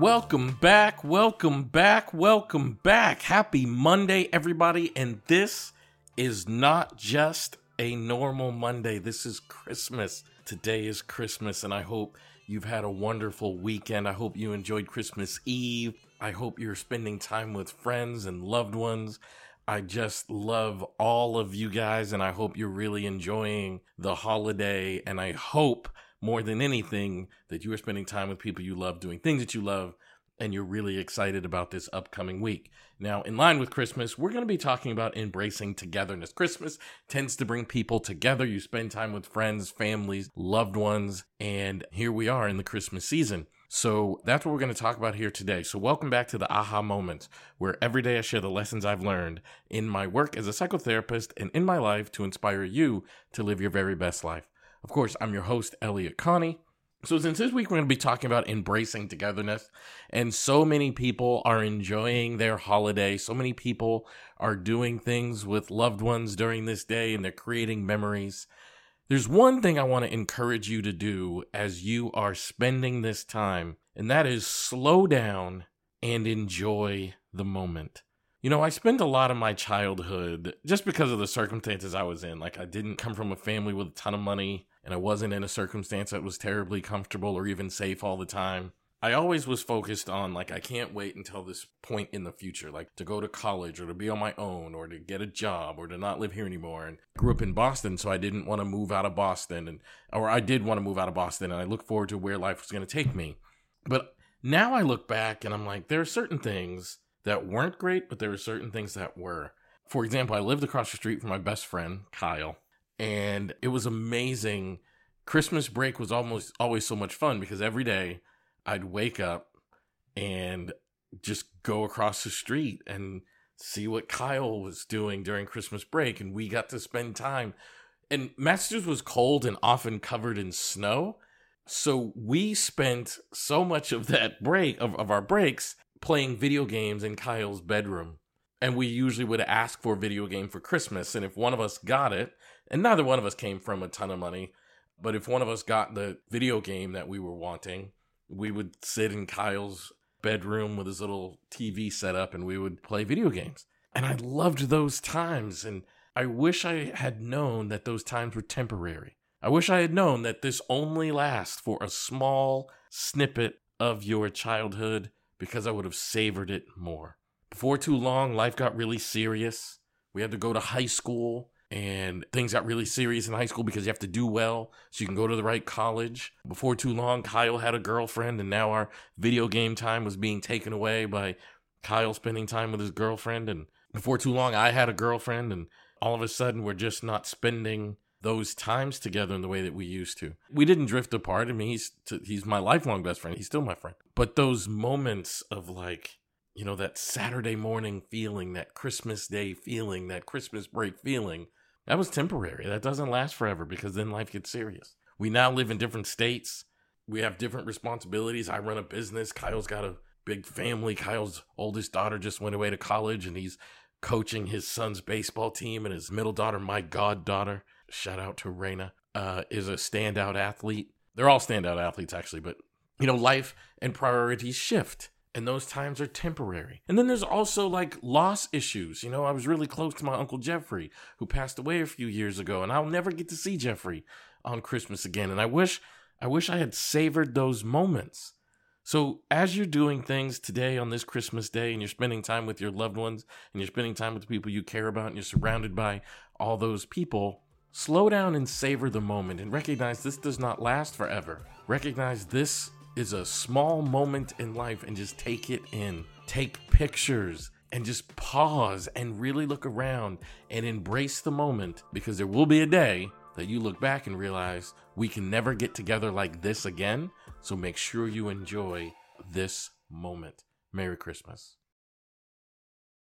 Welcome back, welcome back, welcome back. Happy Monday, everybody. And this is not just a normal Monday, this is Christmas. Today is Christmas, and I hope you've had a wonderful weekend. I hope you enjoyed Christmas Eve. I hope you're spending time with friends and loved ones. I just love all of you guys, and I hope you're really enjoying the holiday. And I hope more than anything that you are spending time with people you love, doing things that you love, and you're really excited about this upcoming week. Now, in line with Christmas, we're going to be talking about embracing togetherness. Christmas tends to bring people together. You spend time with friends, families, loved ones, and here we are in the Christmas season. So that's what we're going to talk about here today. So, welcome back to the Aha Moments, where every day I share the lessons I've learned in my work as a psychotherapist and in my life to inspire you to live your very best life. Of course, I'm your host, Elliott Connie. So, since this week we're going to be talking about embracing togetherness, and so many people are enjoying their holiday, so many people are doing things with loved ones during this day and they're creating memories. There's one thing I want to encourage you to do as you are spending this time, and that is slow down and enjoy the moment. You know, I spent a lot of my childhood just because of the circumstances I was in. Like, I didn't come from a family with a ton of money and I wasn't in a circumstance that was terribly comfortable or even safe all the time. I always was focused on like I can't wait until this point in the future, like to go to college or to be on my own or to get a job or to not live here anymore. And grew up in Boston, so I didn't want to move out of Boston and or I did want to move out of Boston and I look forward to where life was going to take me. But now I look back and I'm like there are certain things that weren't great, but there were certain things that were. For example, I lived across the street from my best friend, Kyle and it was amazing. Christmas break was almost always so much fun because every day I'd wake up and just go across the street and see what Kyle was doing during Christmas break and we got to spend time and Massachusetts was cold and often covered in snow. So we spent so much of that break of, of our breaks playing video games in Kyle's bedroom. And we usually would ask for a video game for Christmas. And if one of us got it, and neither one of us came from a ton of money, but if one of us got the video game that we were wanting, we would sit in Kyle's bedroom with his little TV set up and we would play video games. And I loved those times. And I wish I had known that those times were temporary. I wish I had known that this only lasts for a small snippet of your childhood because I would have savored it more. Before too long, life got really serious. We had to go to high school and things got really serious in high school because you have to do well so you can go to the right college. Before too long, Kyle had a girlfriend, and now our video game time was being taken away by Kyle spending time with his girlfriend. And before too long, I had a girlfriend, and all of a sudden, we're just not spending those times together in the way that we used to. We didn't drift apart. I mean, he's he's my lifelong best friend. He's still my friend. But those moments of like you know, that Saturday morning feeling, that Christmas Day feeling, that Christmas break feeling, that was temporary. That doesn't last forever because then life gets serious. We now live in different states. We have different responsibilities. I run a business. Kyle's got a big family. Kyle's oldest daughter just went away to college and he's coaching his son's baseball team. And his middle daughter, my goddaughter, shout out to Raina, uh, is a standout athlete. They're all standout athletes, actually, but you know, life and priorities shift and those times are temporary. And then there's also like loss issues. You know, I was really close to my uncle Jeffrey, who passed away a few years ago, and I'll never get to see Jeffrey on Christmas again. And I wish I wish I had savored those moments. So, as you're doing things today on this Christmas day and you're spending time with your loved ones and you're spending time with the people you care about and you're surrounded by all those people, slow down and savor the moment and recognize this does not last forever. Recognize this is a small moment in life and just take it in. Take pictures and just pause and really look around and embrace the moment because there will be a day that you look back and realize we can never get together like this again. So make sure you enjoy this moment. Merry Christmas.